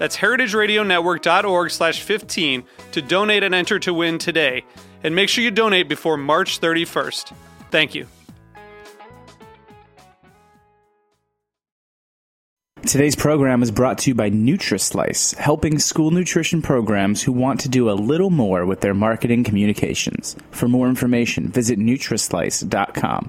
That's heritageradionetwork.org slash 15 to donate and enter to win today. And make sure you donate before March 31st. Thank you. Today's program is brought to you by NutriSlice, helping school nutrition programs who want to do a little more with their marketing communications. For more information, visit NutriSlice.com.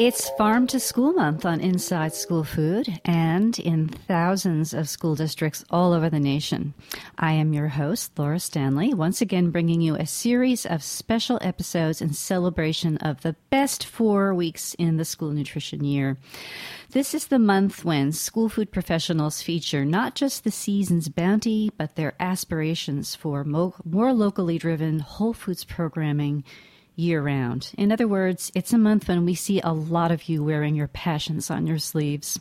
It's Farm to School Month on Inside School Food and in thousands of school districts all over the nation. I am your host, Laura Stanley, once again bringing you a series of special episodes in celebration of the best four weeks in the school nutrition year. This is the month when school food professionals feature not just the season's bounty, but their aspirations for more locally driven whole foods programming year round. In other words, it's a month when we see a lot of you wearing your passions on your sleeves.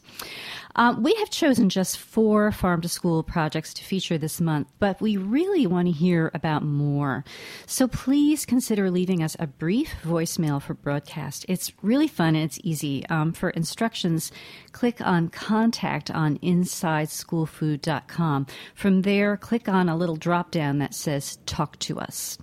Um, we have chosen just four farm to school projects to feature this month, but we really want to hear about more. So please consider leaving us a brief voicemail for broadcast. It's really fun and it's easy. Um, for instructions, click on contact on insideschoolfood.com. From there, click on a little drop down that says talk to us.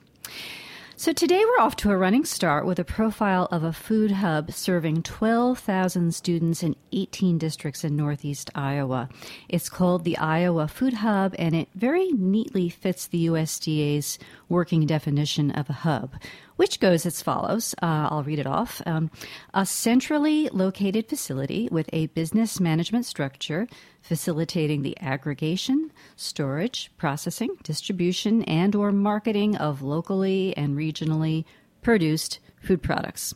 So today we're off to a running start with a profile of a food hub serving 12,000 students in 18 districts in Northeast Iowa. It's called the Iowa Food Hub and it very neatly fits the USDA's working definition of a hub, which goes as follows. Uh, I'll read it off. Um, a centrally located facility with a business management structure facilitating the aggregation, storage, processing, distribution, and or marketing of locally and regionally produced food products.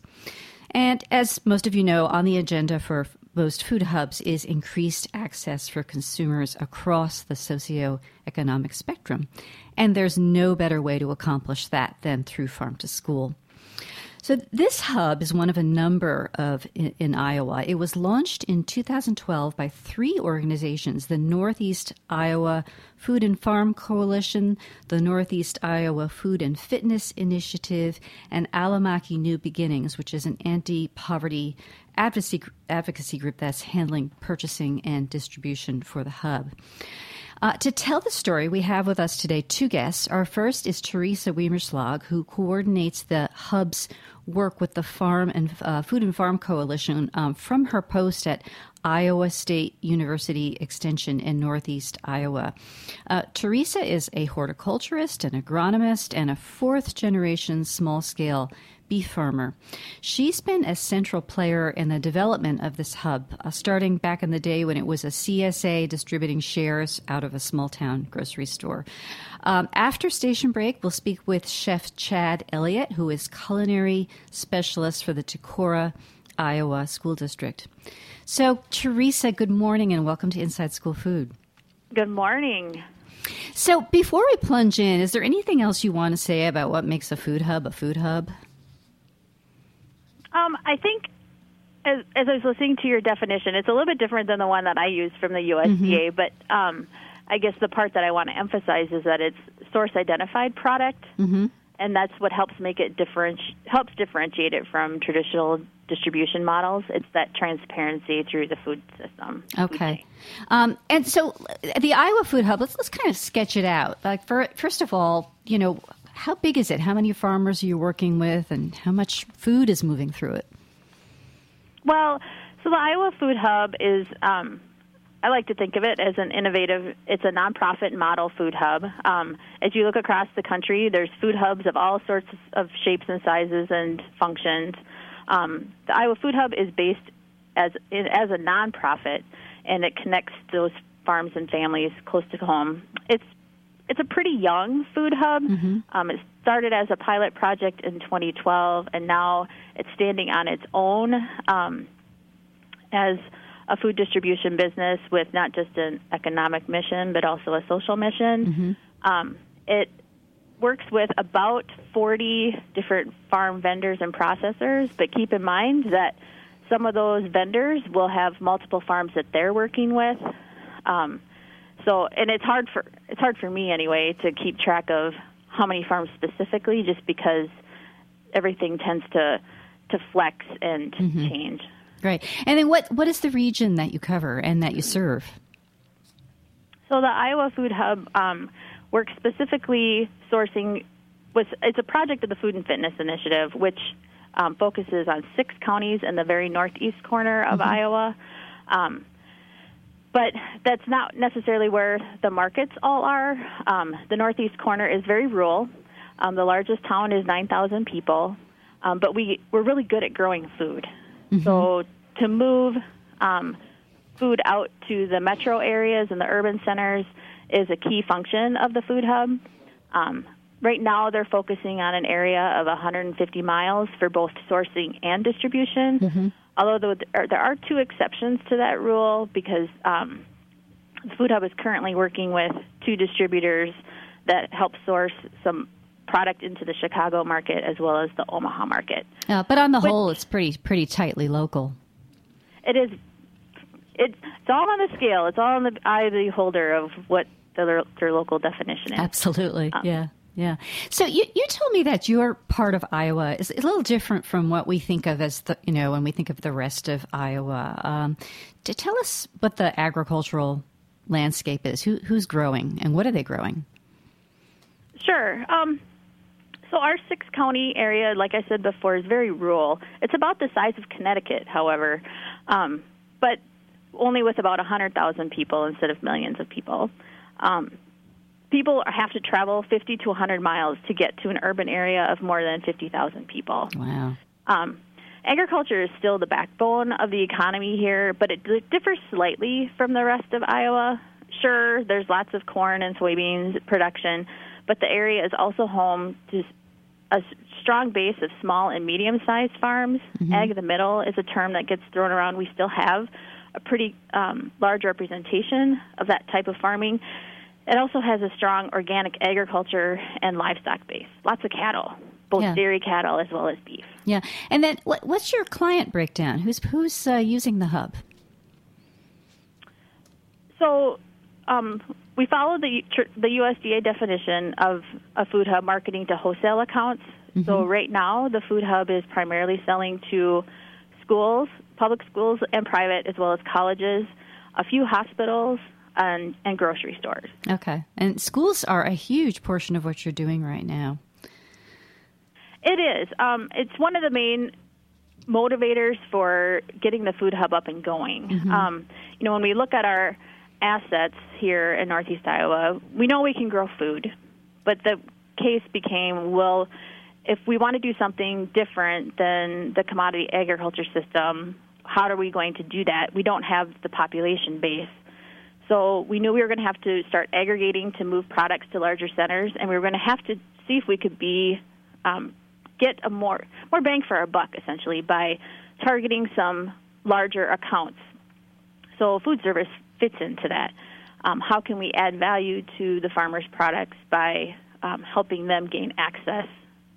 And as most of you know, on the agenda for most food hubs is increased access for consumers across the socioeconomic spectrum. And there's no better way to accomplish that than through farm to school. So this hub is one of a number of in, in, Iowa. It was launched in 2012 by three organizations: the Northeast Iowa Food and Farm Coalition, the Northeast Iowa Food and Fitness Initiative, and Allamakee New Beginnings, which is an anti-poverty advocacy advocacy group that's handling purchasing and distribution for the hub. Uh, to tell the story, we have with us today two guests. Our first is Teresa Wiemerslage, who coordinates the hub's work with the Farm and uh, Food and Farm Coalition um, from her post at Iowa State University Extension in Northeast Iowa. Uh, Teresa is a horticulturist, an agronomist, and a fourth generation small scale beef farmer. She's been a central player in the development of this hub, uh, starting back in the day when it was a CSA distributing shares out of a small town grocery store. Um, after station break, we'll speak with Chef Chad Elliott, who is culinary specialist for the Decorah, Iowa School District. So, Teresa, good morning and welcome to Inside School Food. Good morning. So, before we plunge in, is there anything else you want to say about what makes a food hub a food hub? Um, I think as, as I was listening to your definition, it's a little bit different than the one that I use from the USDA, mm-hmm. but um, I guess the part that I want to emphasize is that it's source identified product, mm-hmm. and that's what helps make it differenti- helps differentiate it from traditional distribution models. It's that transparency through the food system. Okay. Um, and so the Iowa Food Hub, let's, let's kind of sketch it out. Like, for, first of all, you know, how big is it? How many farmers are you working with, and how much food is moving through it? Well, so the Iowa Food Hub is, um, I like to think of it as an innovative, it's a nonprofit model food hub. Um, as you look across the country, there's food hubs of all sorts of shapes and sizes and functions. Um, the Iowa Food Hub is based as as a nonprofit, and it connects those farms and families close to home. It's it's a pretty young food hub. Mm-hmm. Um, it started as a pilot project in 2012, and now it's standing on its own um, as a food distribution business with not just an economic mission, but also a social mission. Mm-hmm. Um, it works with about 40 different farm vendors and processors, but keep in mind that some of those vendors will have multiple farms that they're working with. Um, so, and it's hard for it's hard for me anyway to keep track of how many farms specifically, just because everything tends to to flex and mm-hmm. change. Right. And then what what is the region that you cover and that you serve? So the Iowa Food Hub um, works specifically sourcing. Was it's a project of the Food and Fitness Initiative, which um, focuses on six counties in the very northeast corner of mm-hmm. Iowa. Um, but that's not necessarily where the markets all are. Um, the northeast corner is very rural. Um, the largest town is 9,000 people, um, but we, we're really good at growing food. Mm-hmm. So to move um, food out to the metro areas and the urban centers is a key function of the food hub. Um, right now, they're focusing on an area of 150 miles for both sourcing and distribution. Mm-hmm although there are two exceptions to that rule because um, Food Hub is currently working with two distributors that help source some product into the Chicago market as well as the Omaha market. Uh, but on the Which, whole, it's pretty pretty tightly local. It is. It's, it's all on the scale. It's all in the eye of the holder of what their, their local definition is. Absolutely. Um, yeah. Yeah. So you, you told me that your part of Iowa is a little different from what we think of as the, you know, when we think of the rest of Iowa. Um, to tell us what the agricultural landscape is. Who, who's growing and what are they growing? Sure. Um, so our six county area, like I said before, is very rural. It's about the size of Connecticut, however, um, but only with about 100,000 people instead of millions of people. Um, people have to travel 50 to 100 miles to get to an urban area of more than 50,000 people. Wow. Um, agriculture is still the backbone of the economy here, but it differs slightly from the rest of Iowa. Sure, there's lots of corn and soybeans production, but the area is also home to a strong base of small and medium sized farms. Mm-hmm. Ag the middle is a term that gets thrown around. We still have a pretty um, large representation of that type of farming. It also has a strong organic agriculture and livestock base. Lots of cattle, both yeah. dairy cattle as well as beef. Yeah, and then what, what's your client breakdown? Who's who's uh, using the hub? So um, we follow the the USDA definition of a food hub marketing to wholesale accounts. Mm-hmm. So right now, the food hub is primarily selling to schools, public schools, and private, as well as colleges, a few hospitals, and, and grocery stores. Okay. And schools are a huge portion of what you're doing right now. It is. Um, it's one of the main motivators for getting the food hub up and going. Mm-hmm. Um, you know, when we look at our assets here in Northeast Iowa, we know we can grow food, but the case became well, if we want to do something different than the commodity agriculture system, how are we going to do that? We don't have the population base so we knew we were going to have to start aggregating to move products to larger centers, and we were going to have to see if we could be um, get a more more bang for our buck, essentially, by targeting some larger accounts. So food service fits into that. Um, how can we add value to the farmers' products by um, helping them gain access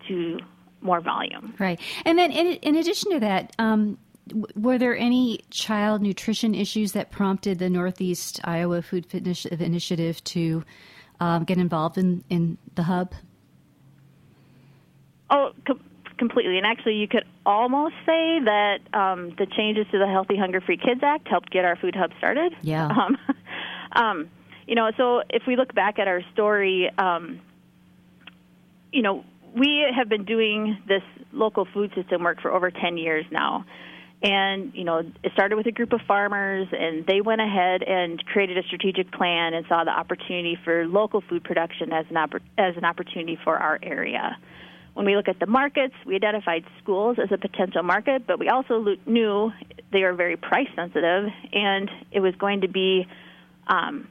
to more volume? Right, and then in, in addition to that, um, were there any child nutrition issues that prompted the Northeast Iowa Food Fitness Initiative to um, get involved in, in the hub? Oh, com- completely. And actually, you could almost say that um, the changes to the Healthy Hunger Free Kids Act helped get our food hub started. Yeah. Um, um, you know, so if we look back at our story, um, you know, we have been doing this local food system work for over 10 years now. And, you know, it started with a group of farmers, and they went ahead and created a strategic plan and saw the opportunity for local food production as an, oppor- as an opportunity for our area. When we look at the markets, we identified schools as a potential market, but we also lo- knew they are very price sensitive, and it was going to be um,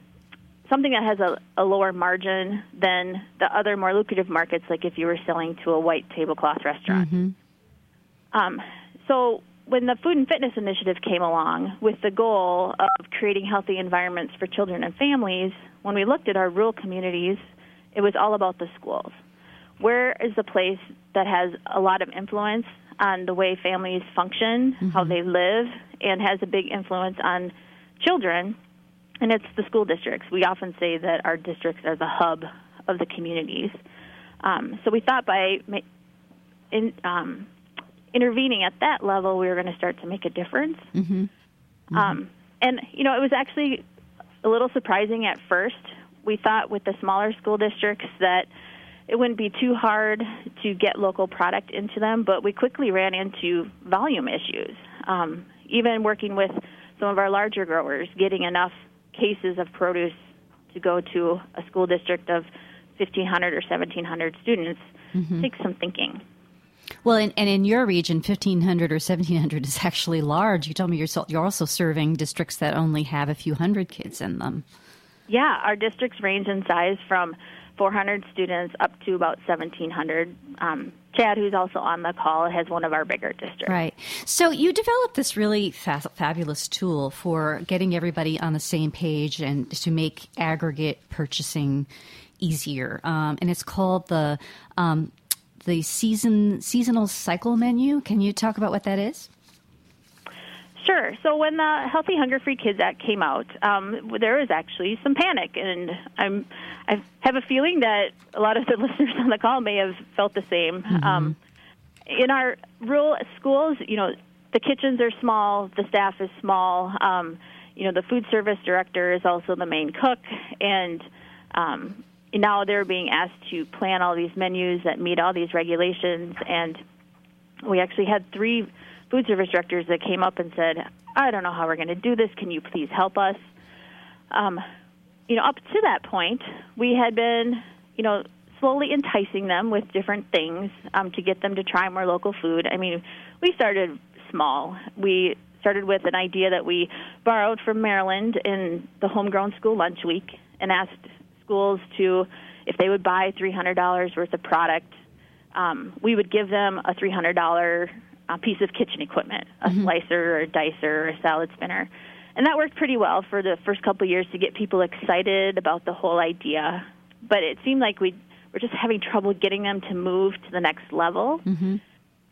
something that has a, a lower margin than the other more lucrative markets, like if you were selling to a white tablecloth restaurant. Um, so when the Food and Fitness Initiative came along with the goal of creating healthy environments for children and families, when we looked at our rural communities, it was all about the schools. Where is the place that has a lot of influence on the way families function, how they live, and has a big influence on children? And it's the school districts. We often say that our districts are the hub of the communities. Um, so we thought by in, um, intervening at that level, we were going to start to make a difference. Um, and you know, it was actually a little surprising at first. We thought with the smaller school districts that it wouldn't be too hard to get local product into them, but we quickly ran into volume issues. Um, even working with some of our larger growers, getting enough cases of produce to go to a school district of 1,500 or 1,700 students takes some thinking. Well, and, and in your region, 1,500 or 1,700 is actually large. You told me you're, you're also serving districts that only have a few hundred kids in them. Yeah, our districts range in size from 400 students up to about 1,700. Um, Chad, who's also on the call, has one of our bigger districts. Right. So you developed this really fa- fabulous tool for getting everybody on the same page and to make aggregate purchasing easier. Um, and it's called the um, the season seasonal cycle menu. Can you talk about what that is? Sure. So when the Healthy Hunger Free Kids Act came out, um, there was actually some panic, and I'm I have a feeling that a lot of the listeners on the call may have felt the same. Um, in our rural schools, you know, the kitchens are small, the staff is small. Um, you know, the food service director is also the main cook, and um, now they're being asked to plan all these menus that meet all these regulations. And we actually had three food service directors that came up and said, "I don't know how we're going to do this. Can you please help us?" Um, you know, up to that point, we had been, you know, slowly enticing them with different things um, to get them to try more local food. I mean, we started small. We started with an idea that we borrowed from Maryland in the homegrown school lunch week and asked schools to, if they would buy $300 worth of product, um, we would give them a $300 uh, piece of kitchen equipment, a slicer or a dicer or a salad spinner. And that worked pretty well for the first couple of years to get people excited about the whole idea. But it seemed like we were just having trouble getting them to move to the next level.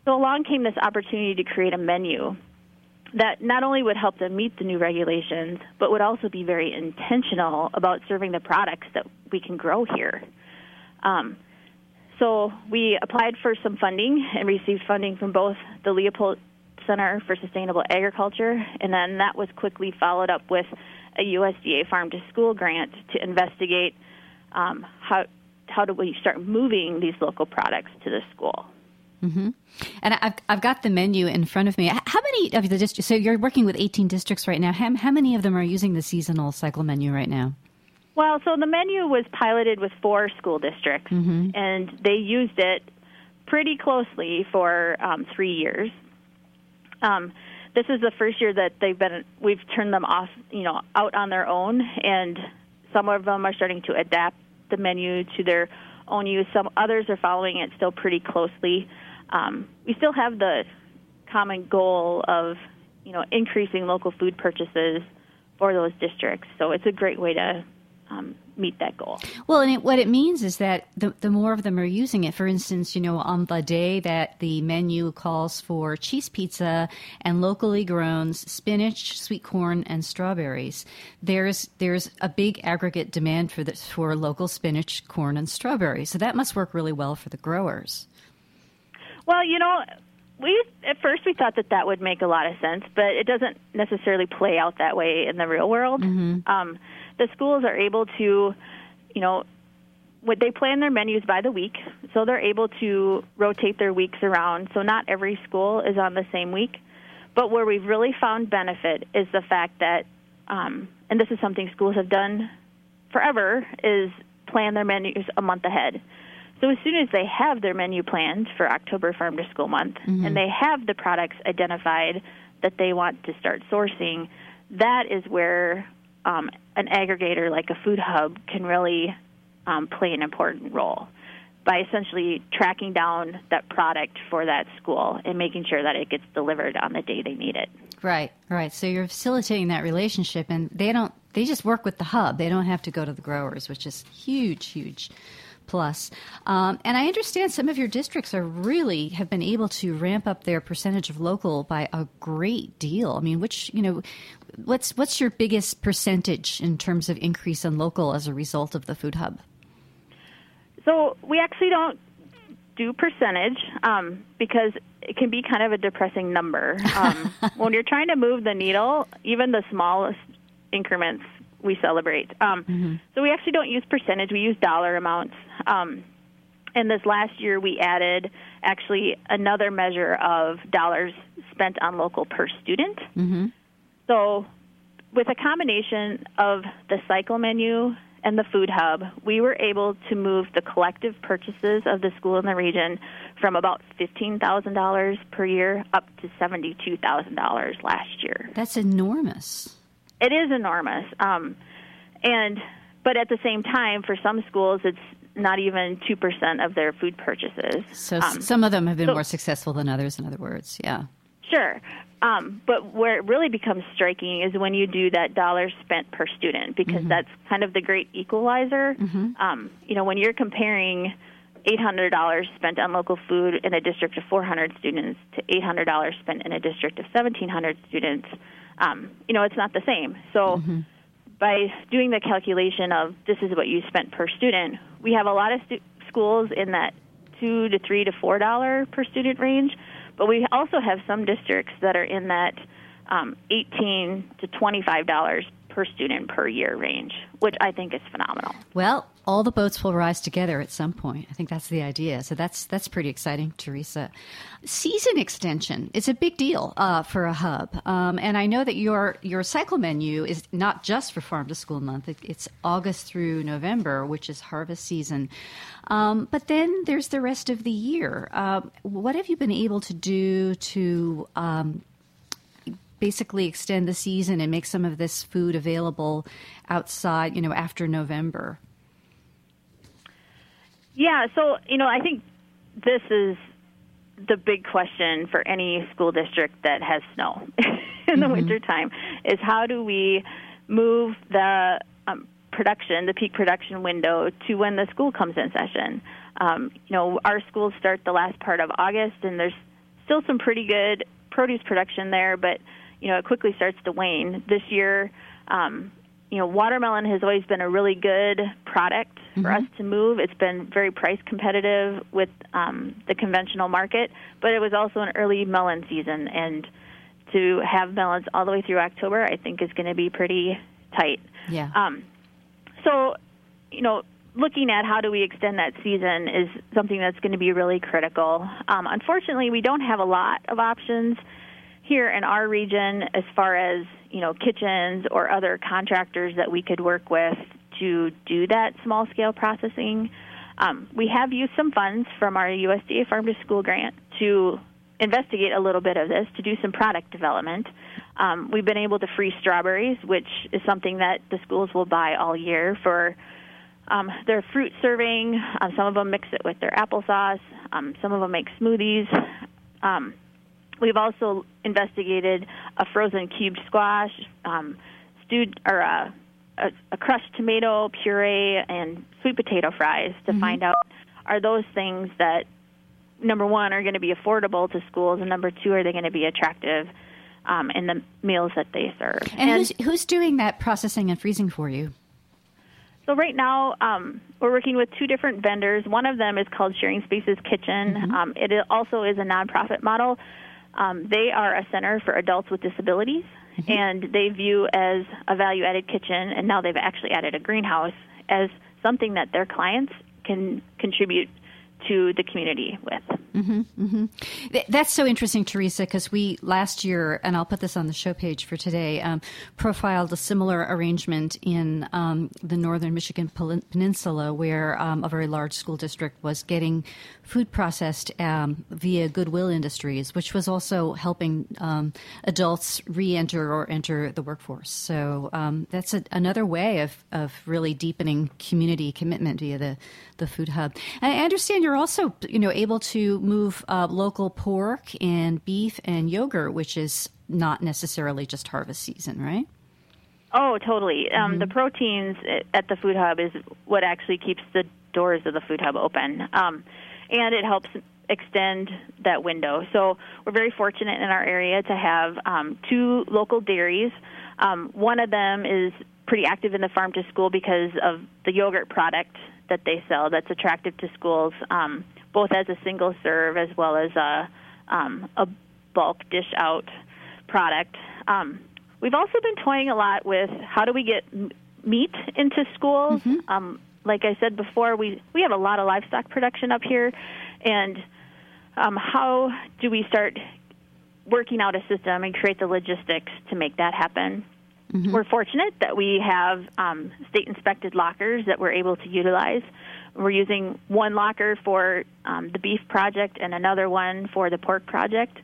So along came this opportunity to create a menu that not only would help them meet the new regulations, but would also be very intentional about serving the products that we can grow here. Um, so we applied for some funding and received funding from both the Leopold Center for Sustainable Agriculture, and then that was quickly followed up with a USDA Farm to School grant to investigate um, how how do we start moving these local products to the school. And I've, I've got the menu in front of me. How many of the districts? So you're working with 18 districts right now. How, how many of them are using the seasonal cycle menu right now? Well, so the menu was piloted with four school districts, and they used it pretty closely for um, three years. Um, this is the first year that they've been we've turned them off, you know, out on their own, and some of them are starting to adapt the menu to their own use. Some others are following it still pretty closely. Um, we still have the common goal of, you know, increasing local food purchases for those districts. So it's a great way to um, meet that goal. Well, and it, what it means is that the, the more of them are using it, for instance, you know, on the day that the menu calls for cheese pizza and locally grown spinach, sweet corn, and strawberries, there's there's a big aggregate demand for this for local spinach, corn, and strawberries. So that must work really well for the growers. Well, you know, we at first we thought that that would make a lot of sense, but it doesn't necessarily play out that way in the real world. Mm-hmm. Um, the schools are able to, you know, what they plan their menus by the week, so they're able to rotate their weeks around. So not every school is on the same week. But where we've really found benefit is the fact that, um, and this is something schools have done forever, is plan their menus a month ahead. So as soon as they have their menu planned for October Farm to School Month, and they have the products identified that they want to start sourcing, that is where um, an aggregator like a food hub can really um, play an important role by essentially tracking down that product for that school and making sure that it gets delivered on the day they need it. Right, right. So you're facilitating that relationship, and they don't. They just work with the hub. They don't have to go to the growers, which is huge, huge plus. Um, and I understand some of your districts are really have been able to ramp up their percentage of local by a great deal. I mean, which you know, what's what's your biggest percentage in terms of increase in local as a result of the food hub? So we actually don't do percentage um, because it can be kind of a depressing number. Um, when you're trying to move the needle, even the smallest increments we celebrate. Um, So we actually don't use percentage; we use dollar amounts. Um, and this last year, we added actually another measure of dollars spent on local per student. So, with a combination of the cycle menu and the food hub, we were able to move the collective purchases of the school in the region from about $15,000 per year up to $72,000 last year. That's enormous. It is enormous. Um, and but at the same time, for some schools, it's not even 2% of their food purchases. So Um, some of them have been so- more successful than others. In other words, yeah. Sure. Um, but where it really becomes striking is when you do that dollar spent per student, because that's kind of the great equalizer. Um, you know, when you're comparing $800 spent on local food in a district of 400 students to $800 spent in a district of 1,700 students, um, you know, it's not the same. So by doing the calculation of this is what you spent per student, we have a lot of stu- schools in that two to three to four dollar per student range, but we also have some districts that are in that um, eighteen to twenty five dollars per student per year range, which I think is phenomenal. Well, all the boats will rise together at some point. I think that's the idea. So that's that's pretty exciting, Teresa. Season extension is a big deal uh, for a hub, um, and I know that your your cycle menu is not just for Farm to School Month. It, it's August through November, which is harvest season. Um, but then there's the rest of the year. Uh, what have you been able to do to um, basically extend the season and make some of this food available outside, you know, after November? Yeah, so you know, I think this is the big question for any school district that has snow in the wintertime is how do we move the um, production, the peak production window, to when the school comes in session. Um, you know, our schools start the last part of August, and there's still some pretty good produce production there, but you know, it quickly starts to wane. This year, um, you know, watermelon has always been a really good product for us to move. It's been very price competitive with um, the conventional market, but it was also an early melon season, and to have melons all the way through October, I think is going to be pretty tight. Yeah. Um, so, you know, looking at how do we extend that season is something that's going to be really critical. Um, unfortunately, we don't have a lot of options here in our region as far as you know kitchens or other contractors that we could work with to do that small scale processing. Um, we have used some funds from our USDA Farm to School grant to investigate a little bit of this to do some product development. Um, we've been able to freeze strawberries, which is something that the schools will buy all year for um, their fruit serving. Um, some of them mix it with their applesauce. Um, some of them make smoothies. We've also investigated a frozen cubed squash, um, stewed or a, a, a crushed tomato puree, and sweet potato fries to find out are those things that number one are going to be affordable to schools, and number two are they going to be attractive um, in the meals that they serve. And, who's who's doing that processing and freezing for you? So right now, um, we're working with two different vendors. One of them is called Sharing Spaces Kitchen. Mm-hmm. Um, it also is a nonprofit model. Um, they are a center for adults with disabilities, Mm-hmm. and they view as a value-added kitchen. And now they've actually added a greenhouse as something that their clients can contribute to the community with. Th- That's so interesting, Teresa, because we last year, and I'll put this on the show page for today, um, profiled a similar arrangement in um, the northern Michigan Peninsula, where um, a very large school district was getting food processed um, via Goodwill Industries, which was also helping um, adults re-enter or enter the workforce. So um, that's a, another way of, of really deepening community commitment via the, the food hub. And I understand you're also, you know, able to move uh, local pork and beef and yogurt, which is not necessarily just harvest season, right? Oh, totally. Um, The proteins at the Food Hub is what actually keeps the doors of the Food Hub open, um, and it helps extend that window. So we're very fortunate in our area to have um, two local dairies. Um, one of them is pretty active in the farm to school because of the yogurt product that they sell that's attractive to schools, um, both as a single serve as well as a, um, a bulk dish out product. Um, we've also been toying a lot with how do we get m- meat into schools. Um, like I said before, we we have a lot of livestock production up here, and um, how do we start working out a system and create the logistics to make that happen? We're fortunate that we have um, state inspected lockers that we're able to utilize. We're using one locker for um, the beef project and another one for the pork project.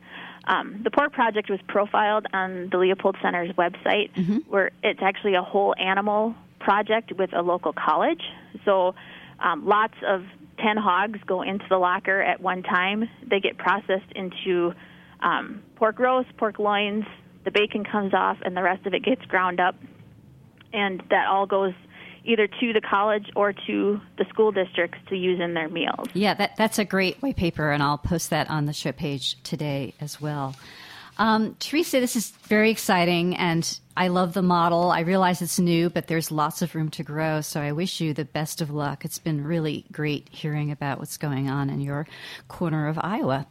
Um, the pork project was profiled on the Leopold Center's website, where it's actually a whole animal project with a local college. So um, lots of 10 hogs go into the locker at one time. They get processed into um, pork roast, pork loins, the bacon comes off, and the rest of it gets ground up. And that all goes either to the college or to the school districts to use in their meals. Yeah, that, that's a great white paper, and I'll post that on the show page today as well. Um, Teresa, this is very exciting, and I love the model. I realize it's new, but there's lots of room to grow, so I wish you the best of luck. It's been really great hearing about what's going on in your corner of Iowa.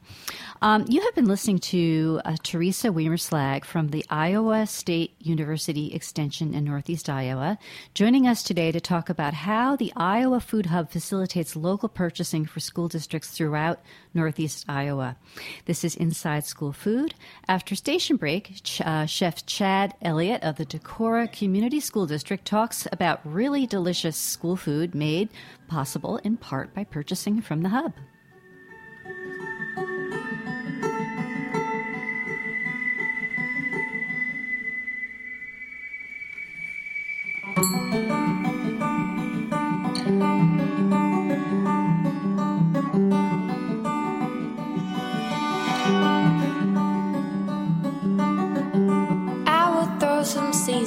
Um, you have been listening to uh, Teresa Wiemerslage from the Iowa State University Extension in Northeast Iowa, joining us today to talk about how the Iowa Food Hub facilitates local purchasing for school districts throughout Northeast Iowa. This is Inside School Food. After station break, Ch- uh, Chef Chad Elliott of the Decorah Community School District talks about really delicious school food made possible in part by purchasing from the hub.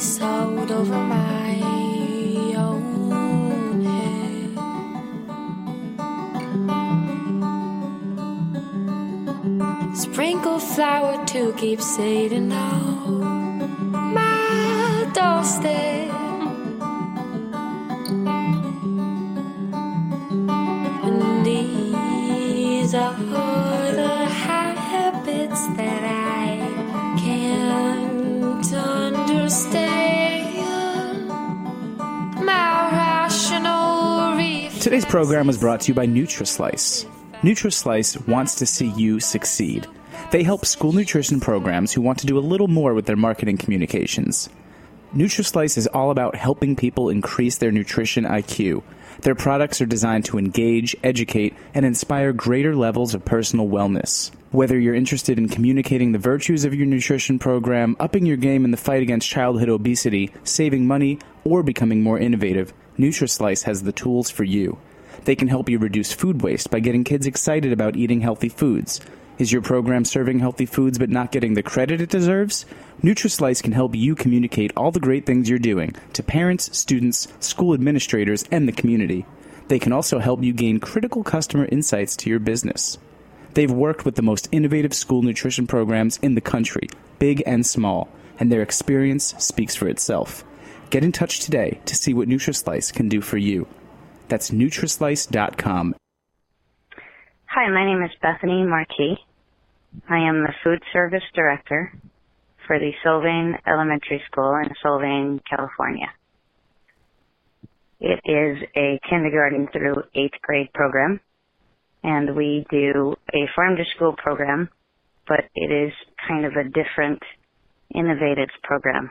Sea salt over my own head. Sprinkle flour to keep Satan off my doorstep. Program was brought to you by NutriSlice. NutriSlice wants to see you succeed. They help school nutrition programs who want to do a little more with their marketing communications. NutriSlice is all about helping people increase their nutrition IQ. Their products are designed to engage, educate, and inspire greater levels of personal wellness. Whether you're interested in communicating the virtues of your nutrition program, upping your game in the fight against childhood obesity, saving money, or becoming more innovative, NutriSlice has the tools for you. They can help you reduce food waste by getting kids excited about eating healthy foods. Is your program serving healthy foods but not getting the credit it deserves? NutriSlice can help you communicate all the great things you're doing to parents, students, school administrators, and the community. They can also help you gain critical customer insights to your business. They've worked with the most innovative school nutrition programs in the country, big and small, and their experience speaks for itself. Get in touch today to see what NutriSlice can do for you. That's Nutrislice.com. Hi, my name is Bethany Marquis. I am the Food Service Director for the Solvang Elementary School in Solvang, California. It is a kindergarten through eighth grade program, and we do a farm to school program, but it is kind of a different, innovative program.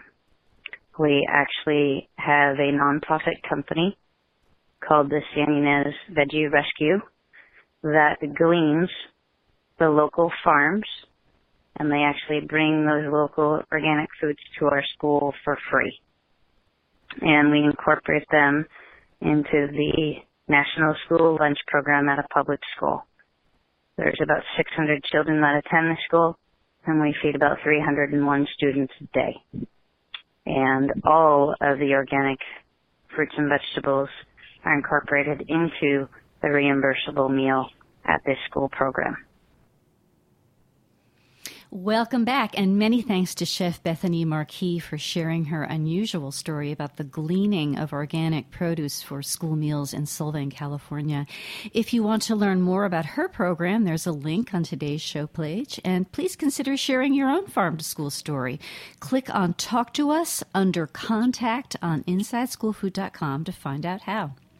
We actually have a nonprofit company called the San Ynez Veggie Rescue that gleans the local farms and they actually bring those local organic foods to our school for free. And we incorporate them into the National School Lunch Program at a public school. There's about 600 children that attend the school and we feed about 301 students a day. And all of the organic fruits and vegetables are incorporated into the reimbursable meal at this school program. Welcome back, and many thanks to Chef Bethany Marquis for sharing her unusual story about the gleaning of organic produce for school meals in Solvang, California. If you want to learn more about her program, there's a link on today's show page, and please consider sharing your own farm to school story. Click on Talk to Us under Contact on InsideSchoolFood.com to find out how.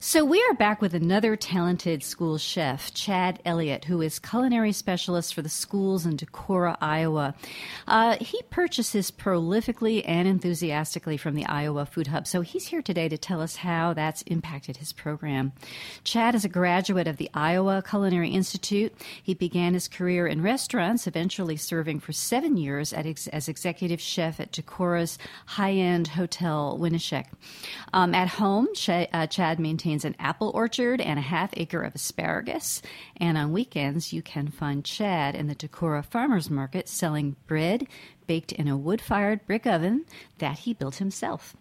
So we are back with another talented school chef, Chad Elliott, who is culinary specialist for the schools in Decorah, Iowa. Uh, he purchases prolifically and enthusiastically from the Iowa Food Hub, so he's here today to tell us how that's impacted his program. Chad is a graduate of the Iowa Culinary Institute. He began his career in restaurants, eventually serving for seven years ex- as executive chef at Decorah's high-end hotel Winneshiek. Um, at home, Ch- uh, Chad maintains an apple orchard and a half acre of asparagus. And on weekends, you can find Chad in the Decorah Farmers Market selling bread baked in a wood fired brick oven that he built himself.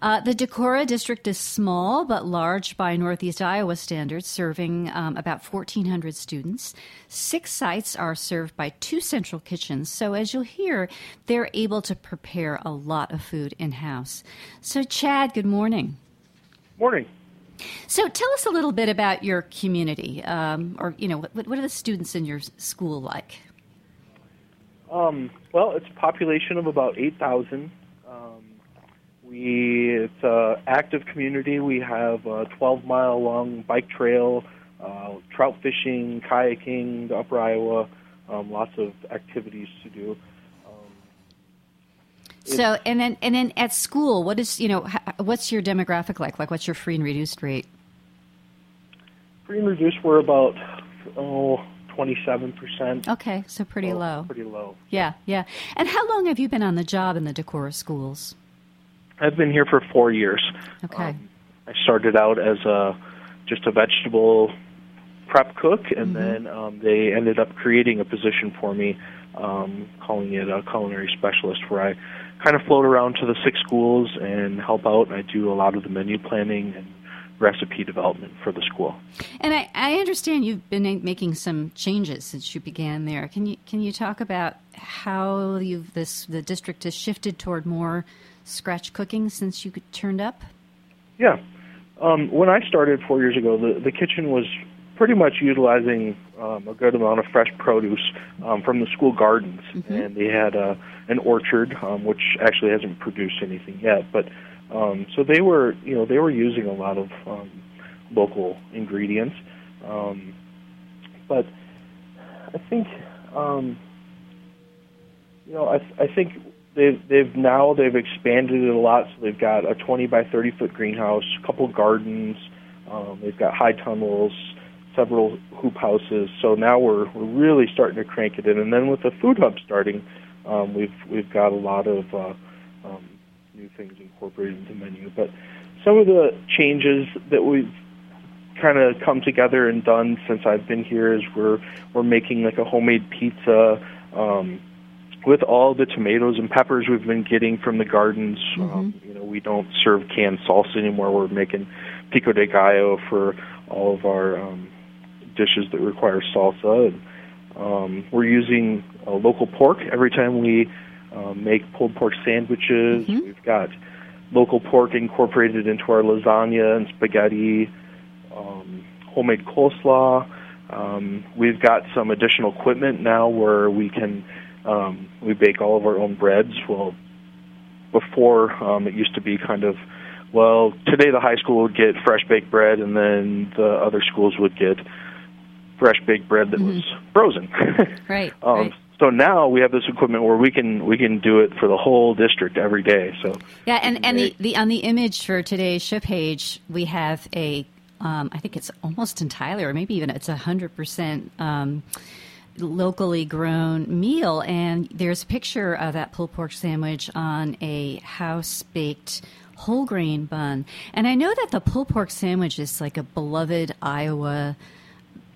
Uh, the Decorah district is small but large by Northeast Iowa standards, serving um, about 1,400 students. Six sites are served by two central kitchens, so as you'll hear, they're able to prepare a lot of food in house. So, Chad, good morning. Morning. So tell us a little bit about your community, um, or you know, what, what, are the students in your school like? Um, well, it's a population of about eight thousand. Um, we it's an active community. We have a twelve mile long bike trail, uh, trout fishing, kayaking, Upper Iowa, um, lots of activities to do. So, and then and then at school, what is you know what's your demographic like? Like, what's your free and reduced rate? Free and reduced, we're about oh. 27%. Okay, so pretty low. Pretty low. Yeah, yeah. And how long have you been on the job in the Decorah schools? I've been here for four years. Okay. Um, I started out as a just a vegetable prep cook, and mm-hmm. then um, they ended up creating a position for me, um, calling it a culinary specialist, where I kind of float around to the six schools and help out. I do a lot of the menu planning and recipe development for the school. And I, I understand you've been making some changes since you began there. Can you can you talk about how you've this the district has shifted toward more scratch cooking since you turned up? Yeah. Um, when I started four years ago, the, the kitchen was pretty much utilizing um, a good amount of fresh produce um, from the school gardens, mm-hmm. and they had a, an orchard, um, which actually hasn't produced anything yet. But um, so they were, you know, they were using a lot of um, local ingredients. Um, but I think, um, you know, I, I think they've they've now they've expanded it a lot. So they've got a 20 by 30 foot greenhouse, a couple gardens. Um, they've got high tunnels several hoop houses. So now we're we're really starting to crank it in. And then with the food hub starting, um, we've we've got a lot of uh, um, new things incorporated into the menu. But some of the changes that we've kind of come together and done since I've been here is we're we're making like a homemade pizza. Um, with all the tomatoes and peppers we've been getting from the gardens, mm-hmm. um, you know, we don't serve canned salsa anymore. We're making pico de gallo for all of our um, dishes that require salsa. And, um, we're using uh, local pork every time we uh, make pulled pork sandwiches. Mm-hmm. We've got local pork incorporated into our lasagna and spaghetti, um, homemade coleslaw. Um, we've got some additional equipment now where we can um, we bake all of our own breads. Well, before um, it used to be kind of well today the high school would get fresh baked bread and then the other schools would get fresh baked bread that mm-hmm. was frozen. right. um, right. So now we have this equipment where we can we can do it for the whole district every day. So yeah, and and the, the on the image for today's show page we have a um, I think it's almost entirely or maybe even it's a hundred percent. Um, locally grown meal and there's a picture of that pulled pork sandwich on a house baked whole grain bun and i know that the pulled pork sandwich is like a beloved iowa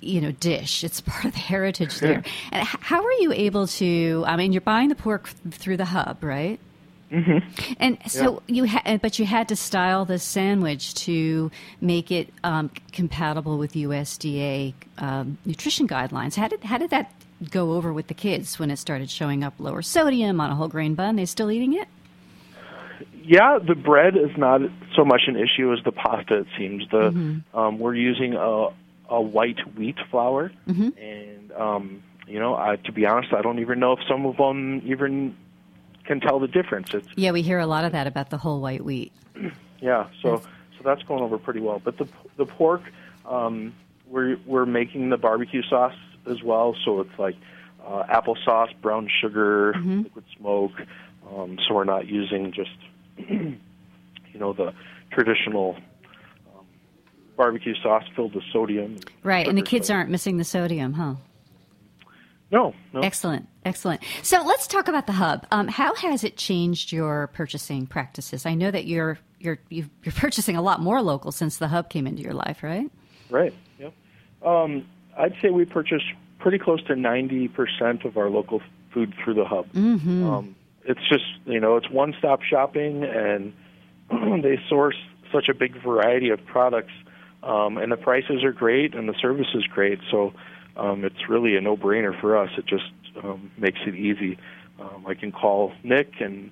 you know dish. It's part of the heritage there. And how are you able to? I mean, you're buying the pork through the hub, right? Mm-hmm. And so yeah. you, ha- but you had to style the sandwich to make it um, compatible with USDA um, nutrition guidelines. How did how did that go over with the kids when it started showing up lower sodium on a whole grain bun? They still eating it? Yeah, the bread is not so much an issue as the pasta. It seems the mm-hmm. um, we're using a a white wheat flour, mm-hmm. and um, you know, I, to be honest, I don't even know if some of them even can tell the difference. It's yeah, we hear a lot of that about the whole white wheat. yeah, so yes. so that's going over pretty well. But the the pork, um, we're we're making the barbecue sauce as well, so it's like uh, applesauce, brown sugar, mm-hmm. liquid smoke. Um, so we're not using just you know the traditional barbecue sauce filled with sodium. Right, and the kids aren't missing the sodium, huh? No, no. Excellent, excellent. So let's talk about the hub. Um, how has it changed your purchasing practices? I know that you're you're you are purchasing a lot more local since the hub came into your life, right? Right. Yep. Um, I'd say we purchase pretty close to ninety percent of our local food through the hub. Mm-hmm. Um, it's just you know it's one stop shopping, and they source such a big variety of products um, and the prices are great and the service is great. So um, it's really a no-brainer for us. It just um, makes it easy. Um, I can call Nick, and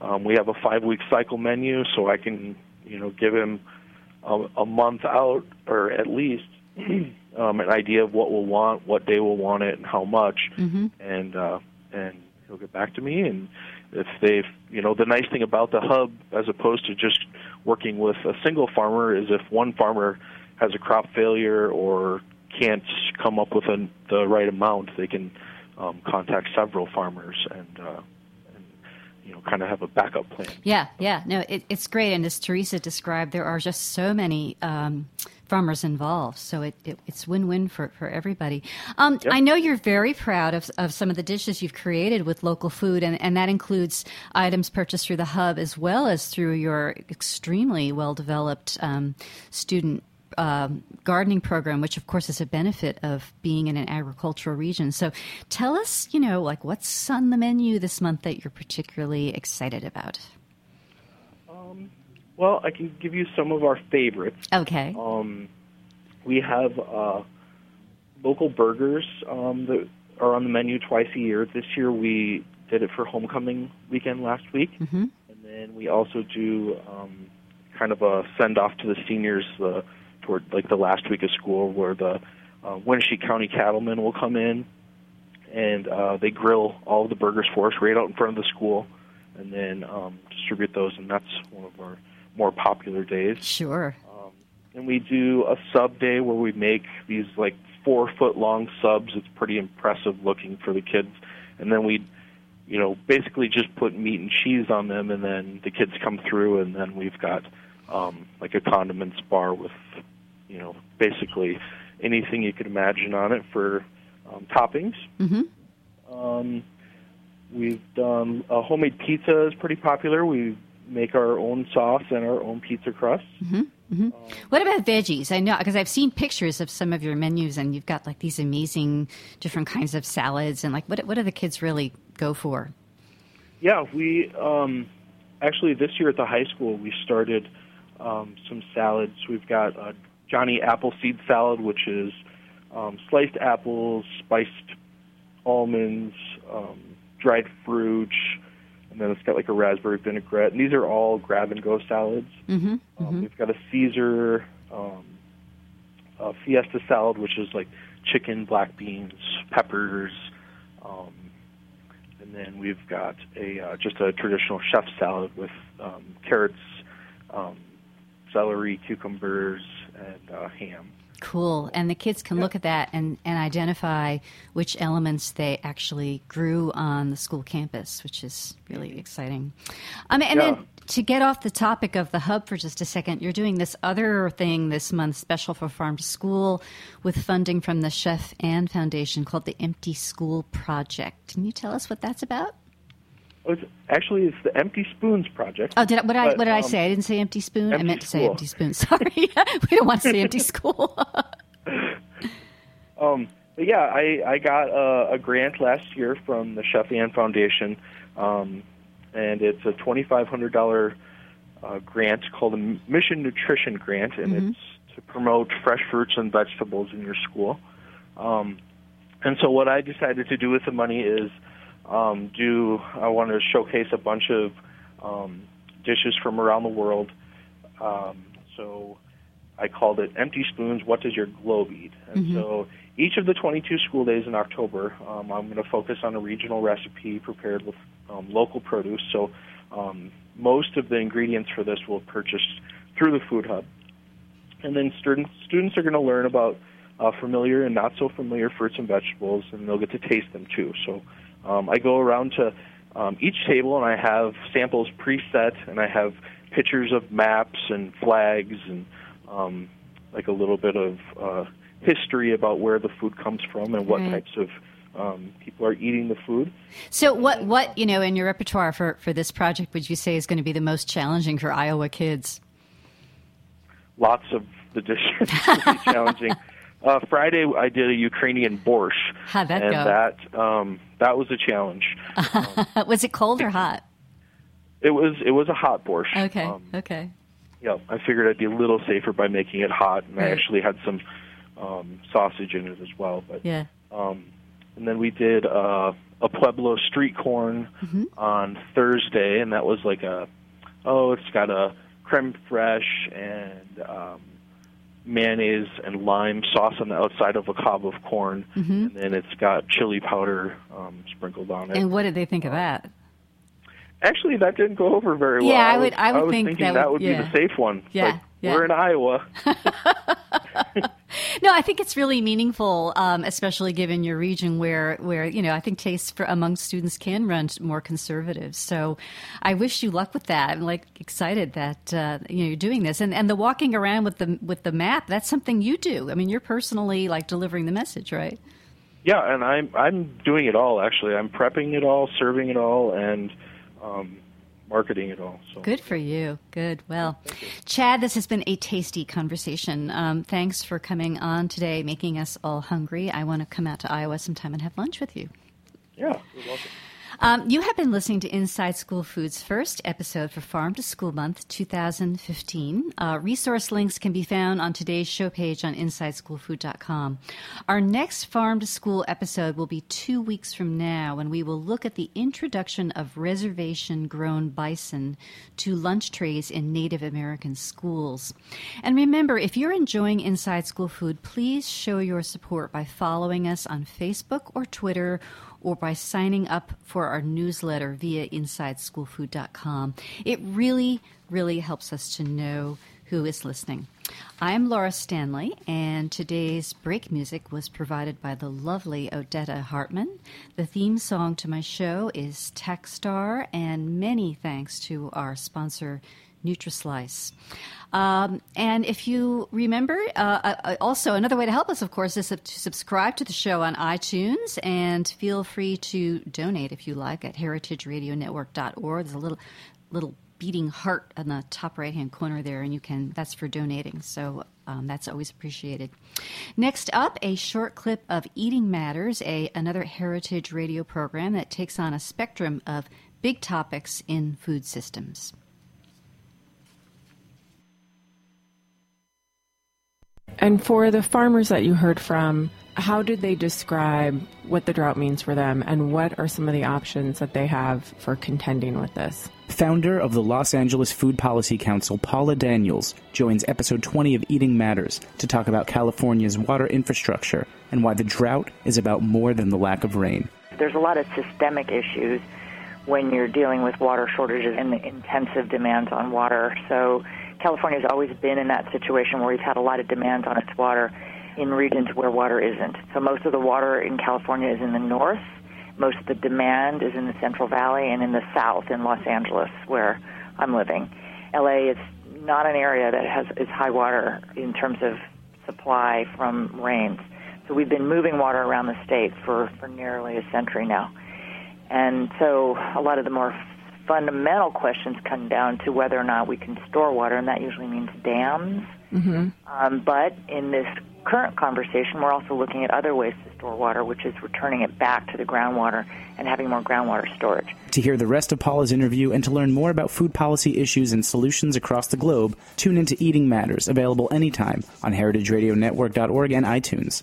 um, we have a five-week cycle menu, so I can you know give him a, a month out or at least um, an idea of what we'll want, what day we'll want it, and how much, mm-hmm. and uh, and he'll get back to me. And if they've you know the nice thing about the hub as opposed to just working with a single farmer is if one farmer has a crop failure or can't come up with a, the right amount, they can um, contact several farmers and, uh, and you know kind of have a backup plan. Yeah, yeah, no, it, it's great. And as Teresa described, there are just so many. Um, farmers involved. So it, it, it's win win for, for everybody. Um, yep. I know you're very proud of, of some of the dishes you've created with local food, and, and that includes items purchased through the hub as well as through your extremely well developed um, student um, gardening program, which of course is a benefit of being in an agricultural region. So tell us, you know, like what's on the menu this month that you're particularly excited about? Well, I can give you some of our favorites. Okay. Um, we have uh, local burgers um, that are on the menu twice a year. This year we did it for homecoming weekend last week, mm-hmm. and then we also do um, kind of a send off to the seniors. Uh, toward like the last week of school where the uh, Winneshiek County cattlemen will come in and uh, they grill all of the burgers for us right out in front of the school and then um, distribute those and that's one of our more popular days. Sure. Um, and we do a sub day where we make these like four foot long subs. It's pretty impressive looking for the kids. And then we, you know, basically just put meat and cheese on them, and then the kids come through, and then we've got um, like a condiments bar with you know, basically anything you could imagine on it for um, toppings. Mm-hmm. Um, we've done a homemade pizza is pretty popular. We make our own sauce and our own pizza crust. Mm-hmm. Mm-hmm. Um, what about veggies? I know because I've seen pictures of some of your menus, and you've got like these amazing different kinds of salads, and like what what do the kids really go for? Yeah, we um, actually this year at the high school we started um, some salads. We've got a Johnny apple seed salad, which is um, sliced apples, spiced almonds, um, dried fruit, and then it's got like a raspberry vinaigrette. And these are all grab and go salads. Mm-hmm. Um, mm-hmm. We've got a Caesar um, a Fiesta salad, which is like chicken, black beans, peppers, um, and then we've got a uh, just a traditional chef salad with um, carrots, um, celery, cucumbers, and uh, ham. Cool. And the kids can look at that and, and identify which elements they actually grew on the school campus, which is really exciting. Um, and Yeah. then to get off the topic of the hub for just a second, you're doing this other thing this month, special for Farm to School, with funding from the Chef Ann Foundation called the Empty School Project. Can you tell us what that's about? It's, actually, it's the Empty Spoons project. Oh, did I, what, I, what did I um, say? I didn't say empty spoon. I empty meant to say empty spoon. Sorry, we don't want to say empty school. Um, but yeah, I, I got a, a grant last year from the Chef Ann Foundation, um, and it's a $2,500 uh, grant called a Mission Nutrition Grant, and it's to promote fresh fruits and vegetables in your school. Um, and so what I decided to do with the money is um, do I wanted to showcase a bunch of um, dishes from around the world. Um, so I called it Empty Spoons, What Does Your Globe Eat? And so each of the 22 school days in October, um, I'm going to focus on a regional recipe prepared with um, local produce. So um, most of the ingredients for this will purchase through the Food Hub. And then students, students are going to learn about uh, familiar and not so familiar fruits and vegetables, and they'll get to taste them too. So um, I go around to um, each table and I have samples preset, and I have pictures of maps and flags and um, like a little bit of uh, history about where the food comes from and what Right. types of um, people are eating the food. So, what, what you know in your repertoire for, for this project would you say is going to be the most challenging for Iowa kids? Lots of the dishes will be challenging. Uh, Friday, I did a Ukrainian borscht, How'd that and go? that um, that was a challenge. was it cold or hot? It was it was a hot borscht. Okay, Um, okay. yeah, I figured I'd be a little safer by making it hot, and I actually had some um, sausage in it as well. But Yeah. um, and then we did uh, a Pueblo street corn Mm-hmm. on Thursday, and that was like a oh, it's got a creme fraiche and um, mayonnaise and lime sauce on the outside of a cob of corn, and then it's got chili powder um, sprinkled on it. Mm-hmm. And what did they think of that? Actually, that didn't go over very well. Yeah, I was- would- I would was think thinking that that would- would, yeah. be the safe one. Yeah, but yeah. we're in Iowa. No, I think it's really meaningful, um, especially given your region where, where you know, I think tastes for among students can run more conservative. So, I wish you luck with that. I'm like excited that uh, you know you're doing this, and and the walking around with the with the map. That's something you do. I mean, you're personally like delivering the message, right? Yeah, and I'm I'm doing it all actually. I'm prepping it all, serving it all, and um, marketing it all. So Good for you. Good. Well, Chad, this has been a tasty conversation. Um, thanks for coming on today, making us all hungry. I want to come out to Iowa sometime and have lunch with you. yeah, you're welcome. Um, you have been listening to Inside School Food's first episode for Farm to School Month 2015. Uh, resource links can be found on today's show page on InsideSchoolFood.com. Our next Farm to School episode will be two weeks from now when we will look at the introduction of reservation grown bison to lunch trays in Native American schools. And remember, if you're enjoying Inside School Food, please show your support by following us on Facebook or Twitter or by signing up for our newsletter via InsideSchoolFood.com. It really, really helps us to know who is listening. I'm Laura Stanley, and today's break music was provided by the lovely Odetta Hartman. The theme song to my show is Techstar, and many thanks to our sponsor, Nutrislice. Um, and if you remember, uh, uh, also another way to help us, of course, is to subscribe to the show on iTunes and feel free to donate if you like at heritageradionetwork.org. There's a little little beating heart on the top right hand corner there, and you can that's for donating. So um, that's always appreciated. Next up, a short clip of Eating Matters, a another Heritage Radio program that takes on a spectrum of big topics in food systems. And for the farmers that you heard from, how did they describe what the drought means for them and what are some of the options that they have for contending with this? Founder of the Los Angeles Food Policy Council, Paula Daniels, joins episode 20 of Eating Matters to talk about California's water infrastructure and why the drought is about more than the lack of rain. There's a lot of systemic issues when you're dealing with water shortages and the intensive demands on water. So California has always been in that situation where we've had a lot of demands on its water in regions where water isn't. So most of the water in California is in the north. Most of the demand is in the Central Valley and in the south in Los Angeles, where I'm living. LA is not an area that has is high water in terms of supply from rains. So we've been moving water around the state for, for nearly a century now. And so a lot of the more fundamental questions come down to whether or not we can store water, and that usually means dams. Mm-hmm. Um, but in this current conversation, we're also looking at other ways to store water, which is returning it back to the groundwater and having more groundwater storage. To hear the rest of Paula's interview and to learn more about food policy issues and solutions across the globe, tune into Eating Matters, available anytime on heritageradionetwork.org and iTunes.